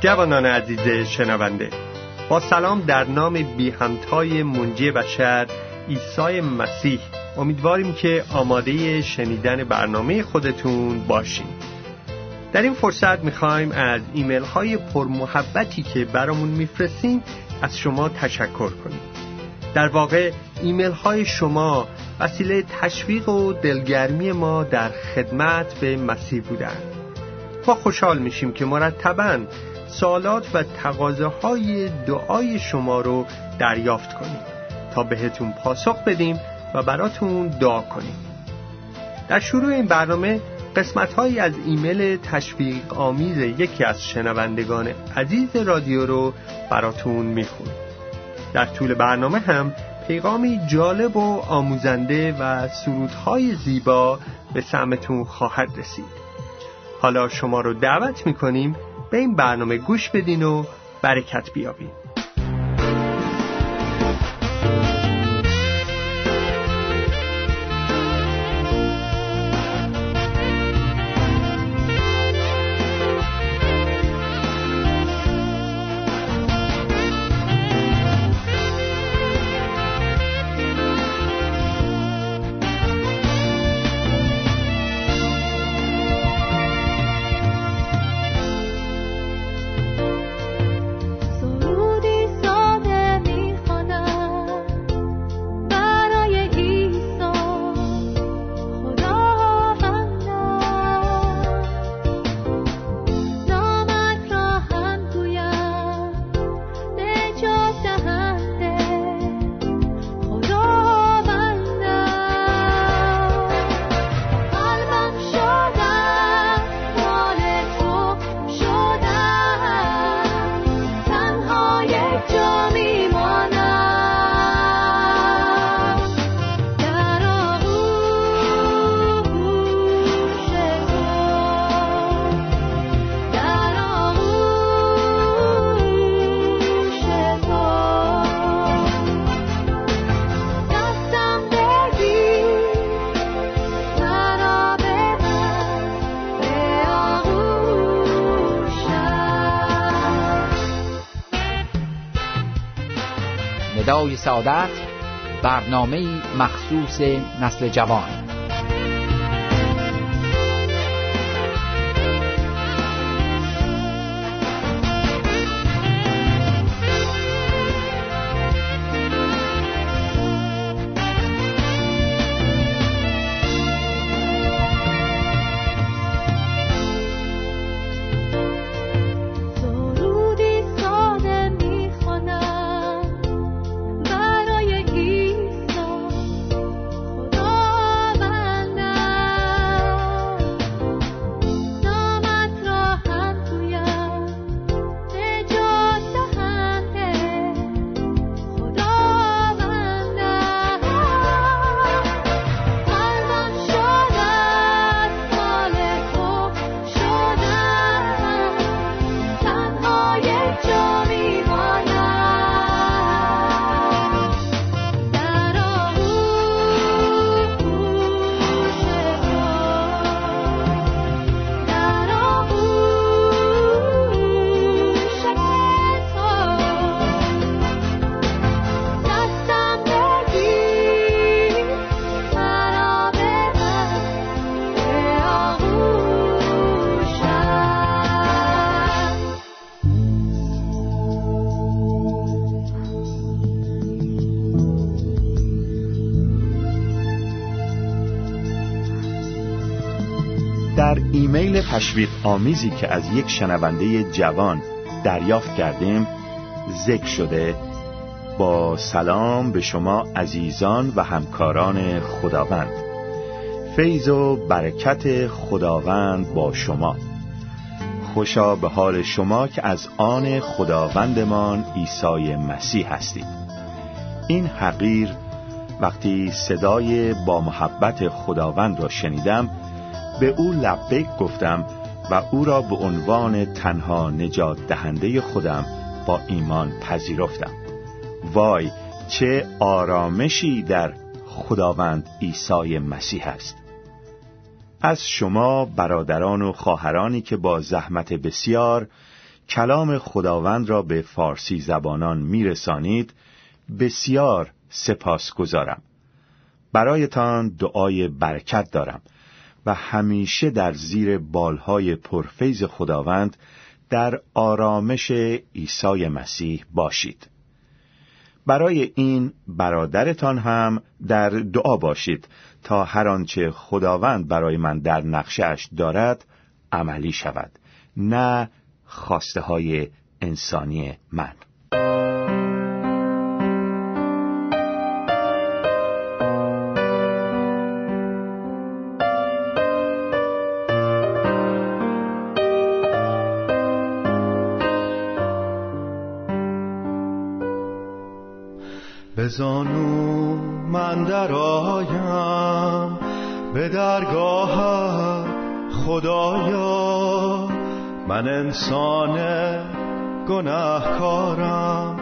جوانان عزیز شنونده با سلام در نام بی همتای منجی بشر عیسی مسیح. امیدواریم که آماده شنیدن برنامه خودتون باشیم در این فرصت می‌خوایم از ایمیل های پرمحبتی که برامون میفرستین از شما تشکر کنیم. در واقع ایمیل های شما وسیله تشویق و دلگرمی ما در خدمت به مسیح بودند ما خوشحال میشیم که مرتبا سوالات و تقاضاهای دعای شما رو دریافت کنیم تا بهتون پاسخ بدیم و براتون دعا کنیم. در شروع این برنامه قسمت هایی از ایمیل تشویق آمیز یکی از شنوندگان عزیز رادیو رو براتون می‌خونیم در طول برنامه هم پیغامی جالب و آموزنده و سرودهای زیبا به سمتون خواهد رسید. حالا شما رو دعوت می‌کنیم به این برنامه گوش بدین و برکت بیابین. ندای سعادت برنامه مخصوص نسل جوان. در ایمیل تشویق آمیزی که از یک شنونده جوان دریافت کردیم ذکر شده. با سلام به شما عزیزان و همکاران خداوند. فیض و برکت خداوند با شما. خوشا به حال شما که از آن خداوندمان عیسی مسیح هستید. این حقیر وقتی صدای با محبت خداوند را شنیدم به او لبیک گفتم و او را به عنوان تنها نجات دهنده خودم با ایمان پذیرفتم. وای چه آرامشی در خداوند عیسی مسیح است. از شما برادران و خواهرانی که با زحمت بسیار کلام خداوند را به فارسی زبانان میرسانید بسیار سپاس گذارم. برایتان دعای برکت دارم. و همیشه در زیر بالهای پرفیز خداوند در آرامش عیسی مسیح باشید. برای این برادرتان هم در دعا باشید تا هر آنچه خداوند برای من در نقشش دارد عملی شود نه خواسته های انسانی من زانو من درآیم به درگاه خدایا من انسان گناهکارم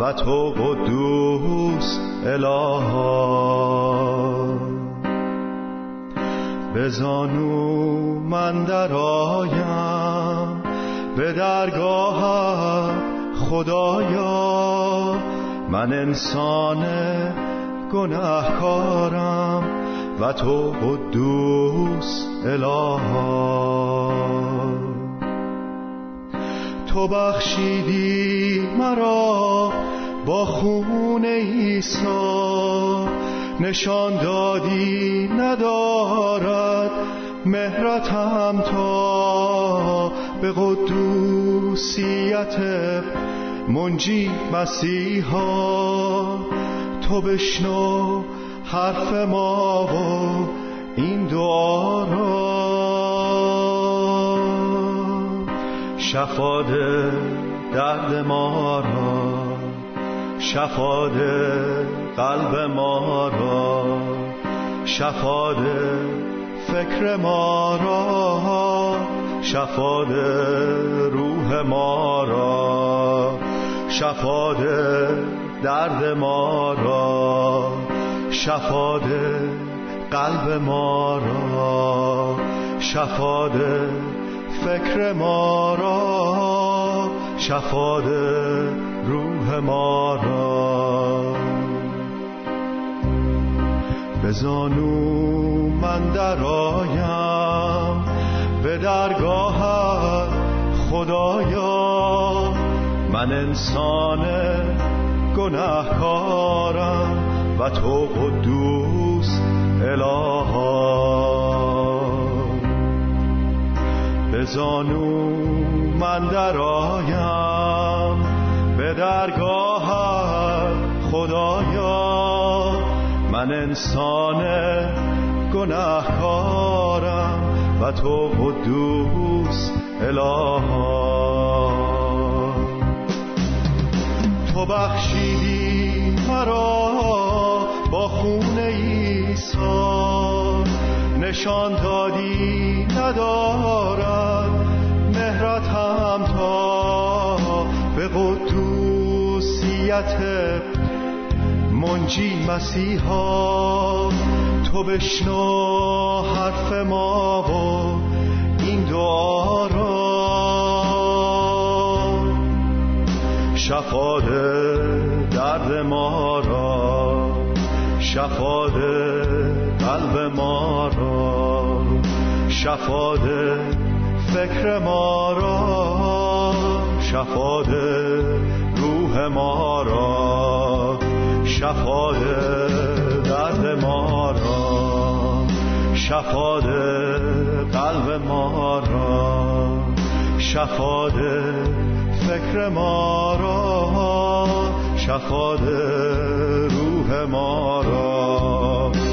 و تو قدوس الها به من درآیم به درگاه خدایا من انسان گناهکارم و تو قدوس الها تو بخشیدی مرا با خون عیسی. نشان دادی ندارد مهرتم تا به قدوسیت منجی مسیحا تو بشنو حرف ما و این دعا را. شفاده درد ما را شفاده قلب ما را شفاده فکر ما را شفاده روح ما را. شفاده درد ما را شفاده قلب ما را شفاده فکر ما را شفاده روح ما را. به زانو من درایم به درگاه خدایا. من انسان گناهکارم و تو قدوس الها به زانو من درایم به درگاه خدایا. من انسان گناهکارم و تو قدوس الها تو بخشیدی مرا با خون عیسی نشان دادی ندارد مهرت هم تا به قدوسیت منجی مسیحا. تو بشنو حرف ما و این دعا شفاده درد ما را شفاده قلب ما را شفاده فکر ما را شفاده روح ما را شفاده درد ما را شفاده قلب ما را. شفاده فکر ما را شفاده روح ما را.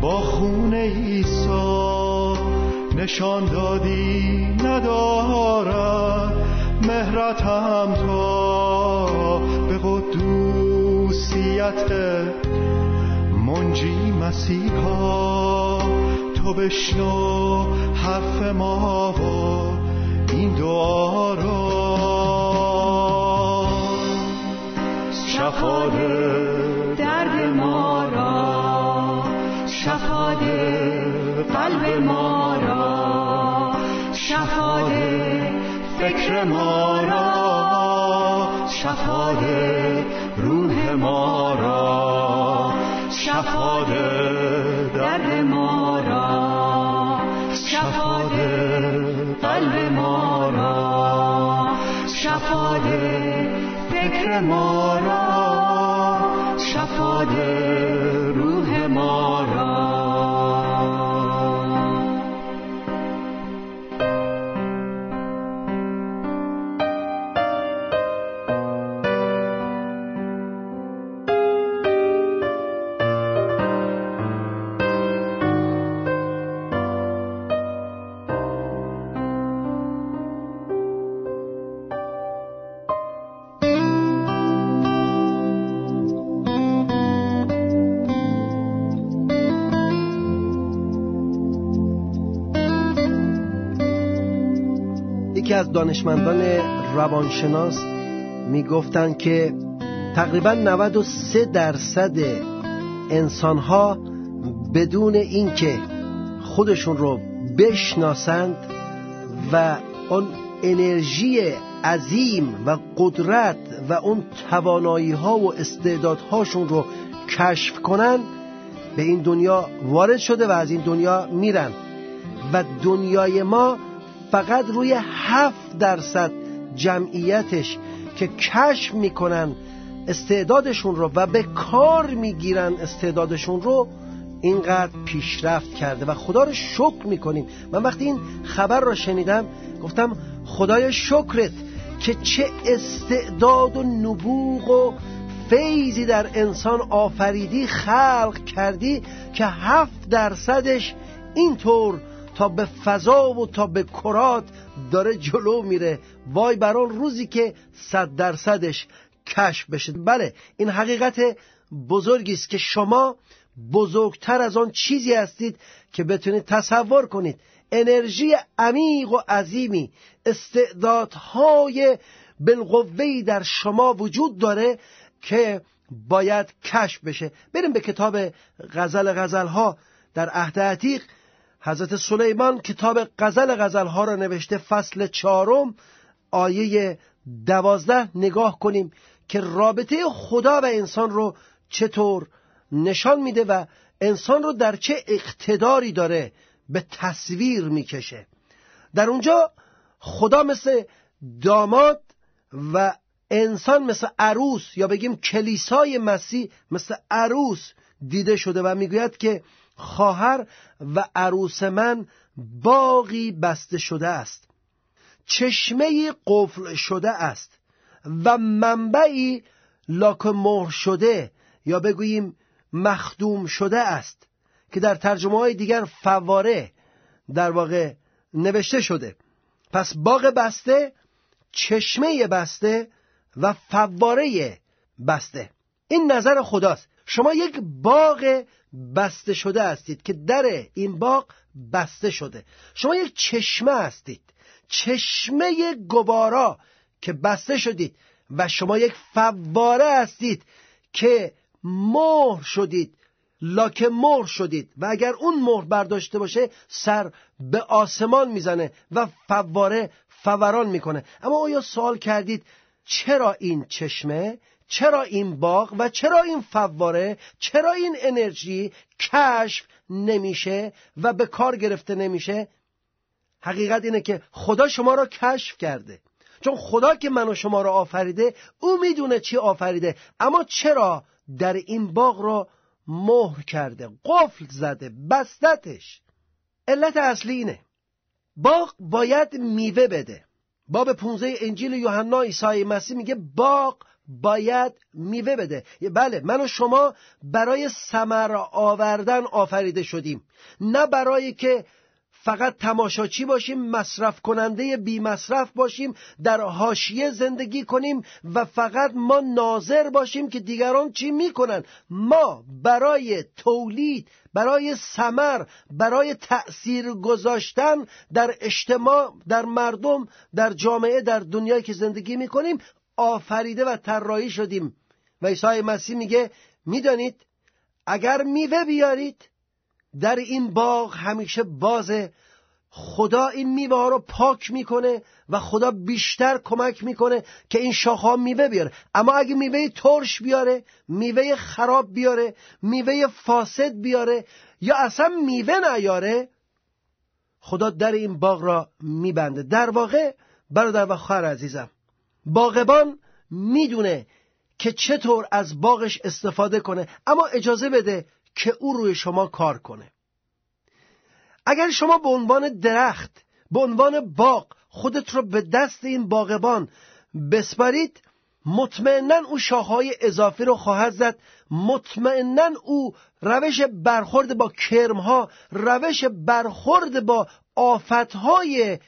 با خون ایسا نشان دادی ندارد مهرتم تا به قدوسیت منجی مسیحا. تو بشنو حرف ما و این دعا را شفاده درد ما را شفاده قلب ما را شفاده فکر ما را شفاده روح ما شفاده فکر ما را شفاده دانشمندان روانشناس می‌گفتند که تقریبا 93 درصد انسانها بدون اینکه خودشون رو بشناسند و اون انرژی عظیم و قدرت و اون توانایی ها و استعدادهاشون رو کشف کنن به این دنیا وارد شده و از این دنیا میرن. و دنیای ما فقط روی هفت درصد جمعیتش که کشف می‌کنن استعدادشون رو و به کار می‌گیرن استعدادشون رو اینقدر پیشرفت کرده و خدا رو شکر می‌کنیم. من وقتی این خبر را شنیدم گفتم خدای شکرت که چه استعداد و نبوغ و فیضی در انسان آفریدی خلق کردی که هفت درصدش اینطور تا به فضا و تا به کرات داره جلو میره. وای بر آن روزی که صد درصدش کشف بشه. بله این حقیقت بزرگی است که شما بزرگتر از آن چیزی هستید که بتونید تصور کنید. انرژی عمیق و عظیمی استعدادهای بالقوهی در شما وجود داره که باید کشف بشه. بریم به کتاب غزل غزل ها در عهد عتیق. حضرت سلیمان کتاب غزل غزل ها را نوشته فصل چهارم آیه دوازده. نگاه کنیم که رابطه خدا و انسان رو چطور نشان میده و انسان رو در چه اقتداری داره به تصویر می‌کشه. در اونجا خدا مثل داماد و انسان مثل عروس یا بگیم کلیسای مسیح مثل عروس دیده شده و می‌گوید که خواهر و عروس من باقی بسته شده است. چشمه قفل شده است و منبعی لاک مهر شده یا بگوییم مخدوم شده است که در ترجمه های دیگر فواره در واقع نوشته شده. پس باغ بسته چشمه بسته و فواره بسته. این نظر خداست. شما یک باغ بسته شده هستید که در این باغ بسته شده. شما یک چشمه هستید. چشمه گوارا که بسته شدید و شما یک فواره هستید که مهر شدید لاک مهر شدید. و اگر اون مهر برداشته باشه سر به آسمان می‌زنه و فواره فوران می‌کنه. اما آیا سوال کردید چرا این چشمه؟ چرا این باغ و چرا این فواره چرا این انرژی کشف نمیشه و به کار گرفته نمیشه؟ حقیقت اینه که خدا شما را کشف کرده. چون خدا که من و شما را آفریده او می‌دونه چی آفریده. اما چرا در این باغ را مهر کرده قفل زده بستتش؟ علت اصلی اینه. باغ باید میوه بده. باب 15 انجیل یوحنا عیسی مسیح میگه باغ باید میوه بده. بله من و شما برای سمر آوردن آفریده شدیم. نه برای که فقط تماشاچی باشیم مصرف کننده بی مصرف باشیم در حاشیه زندگی کنیم و فقط ما ناظر باشیم که دیگران چی می‌کنن. ما برای تولید برای سمر برای تأثیر گذاشتن در اجتماع در مردم در جامعه در دنیایی که زندگی می‌کنیم آفریده و طراحی شدیم. و عیسی مسیح میگه می‌دانید اگر میوه بیارید در این باغ همیشه بازه خدا این میوه ها رو پاک می‌کنه و خدا بیشتر کمک می‌کنه که این شاخه ها میوه بیاره. اما اگه میوه ترش بیاره میوه خراب بیاره میوه فاسد بیاره یا اصلا میوه نیاره خدا در این باغ را میبنده. در واقع برادر و خواهر عزیزم باغبان می‌دونه که چطور از باغش استفاده کنه اما اجازه بده که او روی شما کار کنه. اگر شما به عنوان درخت به عنوان باغ خودت رو به دست این باغبان بسپارید مطمئنا او شاخهای اضافی رو خواهد زد. مطمئنا او روش برخورد با کرمها روش برخورد با آفتهای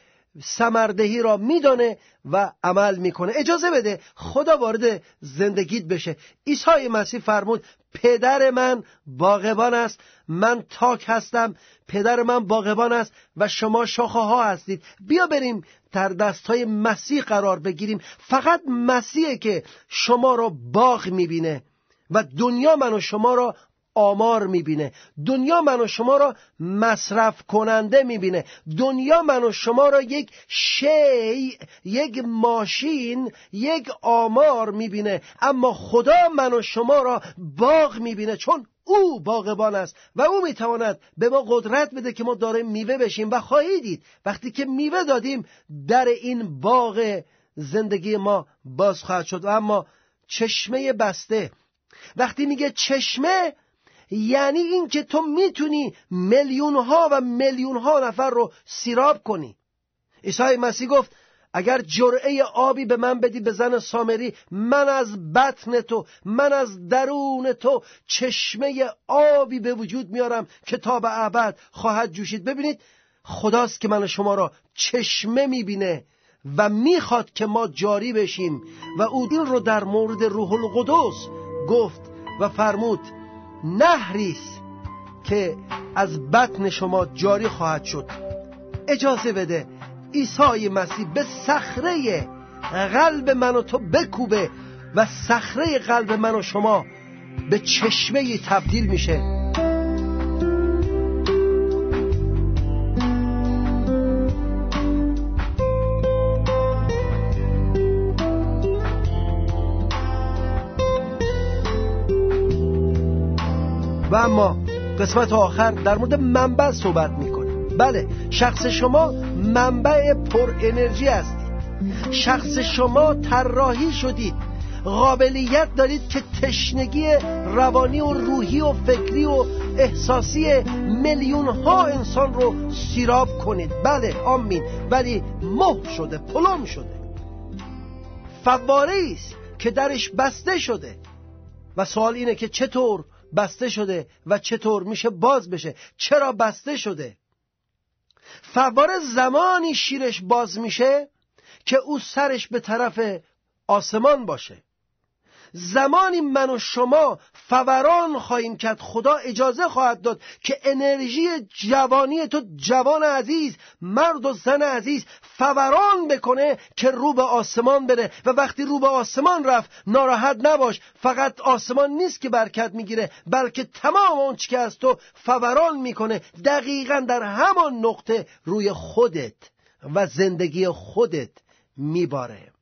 سمردهی را میدانه و عمل می‌کنه. اجازه بده خدا وارد زندگیت بشه. عیسی مسیح فرمود پدر من باغبان است من تاک هستم پدر من باغبان است و شما شاخه ها هستید. بیا بریم در دست های مسیح قرار بگیریم. فقط مسیحه که شما را باغ می‌بینه و دنیا من و شما را آمار می‌بینه. دنیا من و شما را مصرف کننده می‌بینه. دنیا من و شما را یک شی یک ماشین یک آمار می‌بینه. اما خدا من و شما را باغ می‌بینه. چون او باغبان است و او می‌تواند به ما قدرت بده که ما داره میوه بشیم و خواهید دید. وقتی که میوه دادیم در این باغ زندگی ما باز خواهد شد. و اما چشمه بسته. وقتی میگه چشمه یعنی این که تو می‌تونی میلیون ها و میلیون ها نفر رو سیراب کنی. عیسی مسیح گفت اگر جرعه آبی به من بدی به زن سامری من از بطن تو من از درون تو چشمه آبی به وجود میارم که تا به ابد خواهد جوشید. ببینید خداست که من شما را چشمه می‌بینه و می‌خواد که ما جاری بشیم و او این رو در مورد روح القدس گفت و فرمود نهریست که از بطن شما جاری خواهد شد. اجازه بده عیسی مسیح به صخره قلب من و تو بکوبه و صخره قلب من و شما به چشمه تبدیل میشه. و اما قسمت آخر در مورد منبع صحبت می‌کنه بله شخص شما منبع پر انرژی هستید. شخص شما طراحی شدید. قابلیت دارید که تشنگی روانی و روحی و فکری و احساسی میلیون ها انسان رو سیراب کنید. بله آمین. ولی مه شده پلم شده. فواره است که درش بسته شده. و سوال اینه که چطور بسته شده و چطور میشه باز بشه؟ چرا بسته شده؟ فواره زمانی شیرش باز میشه که او سرش به طرف آسمان باشه. زمانی من و شما فوران خواهیم کرد خدا اجازه خواهد داد که انرژی جوانی تو جوان عزیز مرد و زن عزیز فوران بکنه که رو به آسمان بره. و وقتی رو به آسمان رفت ناراحت نباش. فقط آسمان نیست که برکت می‌گیره بلکه تمام اون که از تو فوران می‌کنه دقیقا در همان نقطه روی خودت و زندگی خودت میباره.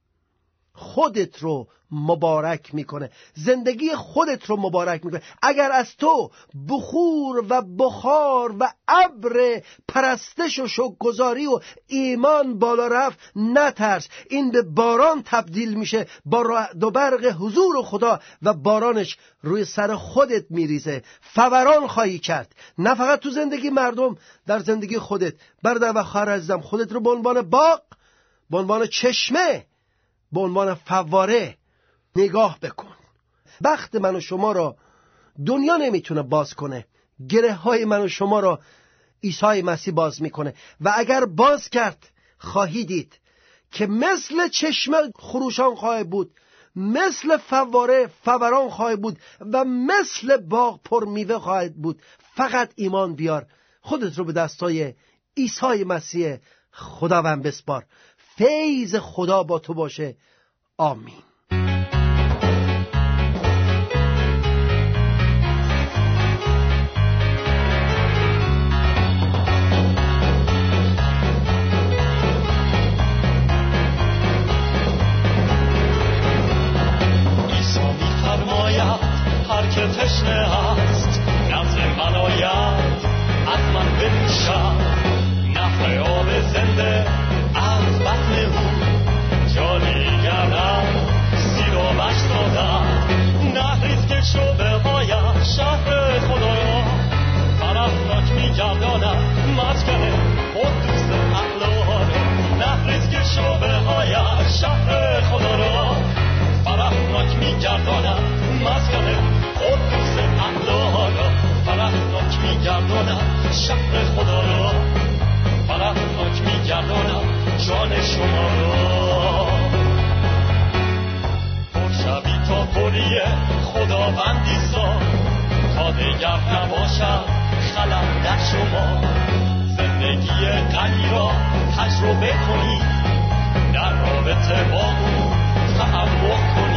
خودت رو مبارک می‌کنه. زندگی خودت رو مبارک می‌کنه. اگر از تو بخور و بخار و ابر پرستش و شکرگزاری و ایمان بالا رفت نترس. این به باران تبدیل میشه با رعد برق حضور خدا و بارانش روی سر خودت میریزه. فوران خواهی کرد. نه فقط تو زندگی مردم در زندگی خودت. برادر و خواهر خودت رو به عنوان باغ به عنوان چشمه به عنوان فواره نگاه بکن. وقت من و شما را دنیا نمی‌تونه باز کنه. گره های من و شما را عیسی مسیح باز می‌کنه. و اگر باز کرد خواهی دید که مثل چشمه خروشان خواهد بود مثل فواره فوران خواهد بود و مثل باغ پر میوه خواهد بود. فقط ایمان بیار. خودت رو به دستای عیسی مسیح خداوند بسپار. فیض خدا با تو باشه. آمین. شهر خدا را. فرحناک می گردانم جان شما را. پرشبی تا پری خداوندی سا. تا دیگر نباشم خلم در شما. زندگی غنی را تجربه کنی. در رابطه با او تعمق کنی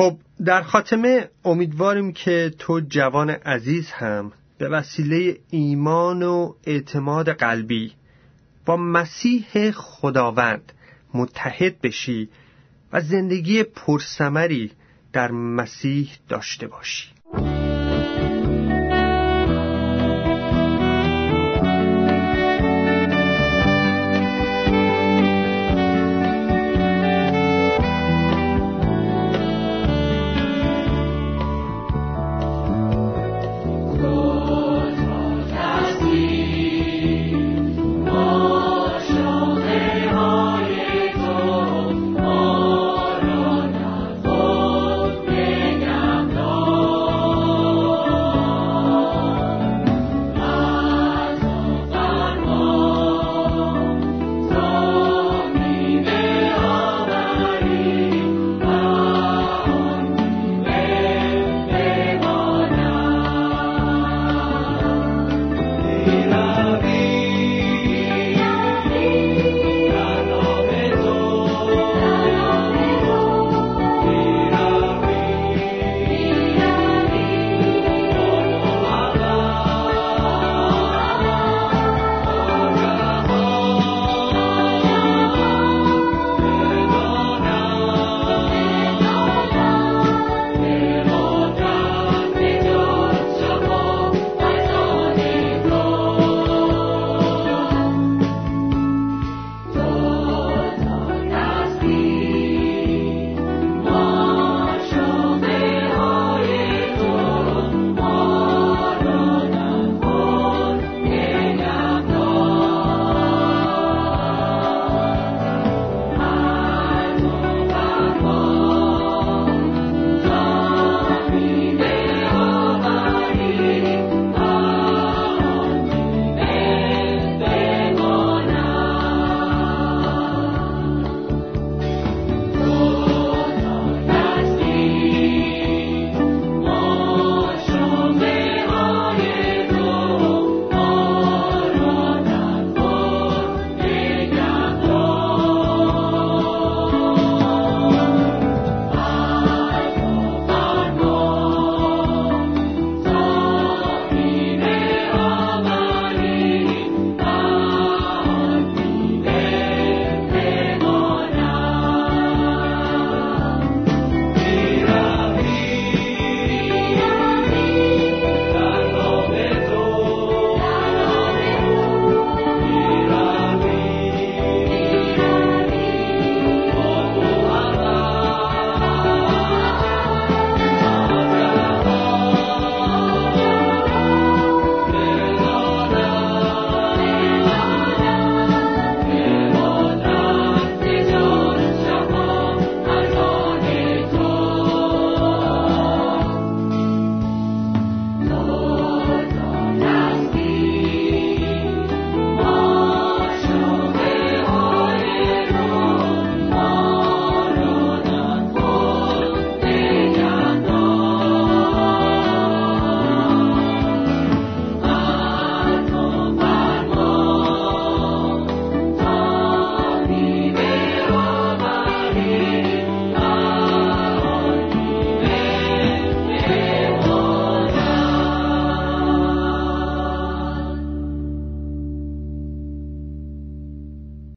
خب در خاتمه امیدواریم که تو جوان عزیز هم به وسیله ایمان و اعتماد قلبی با مسیح خداوند متحد بشی و زندگی پرسمری در مسیح داشته باشی.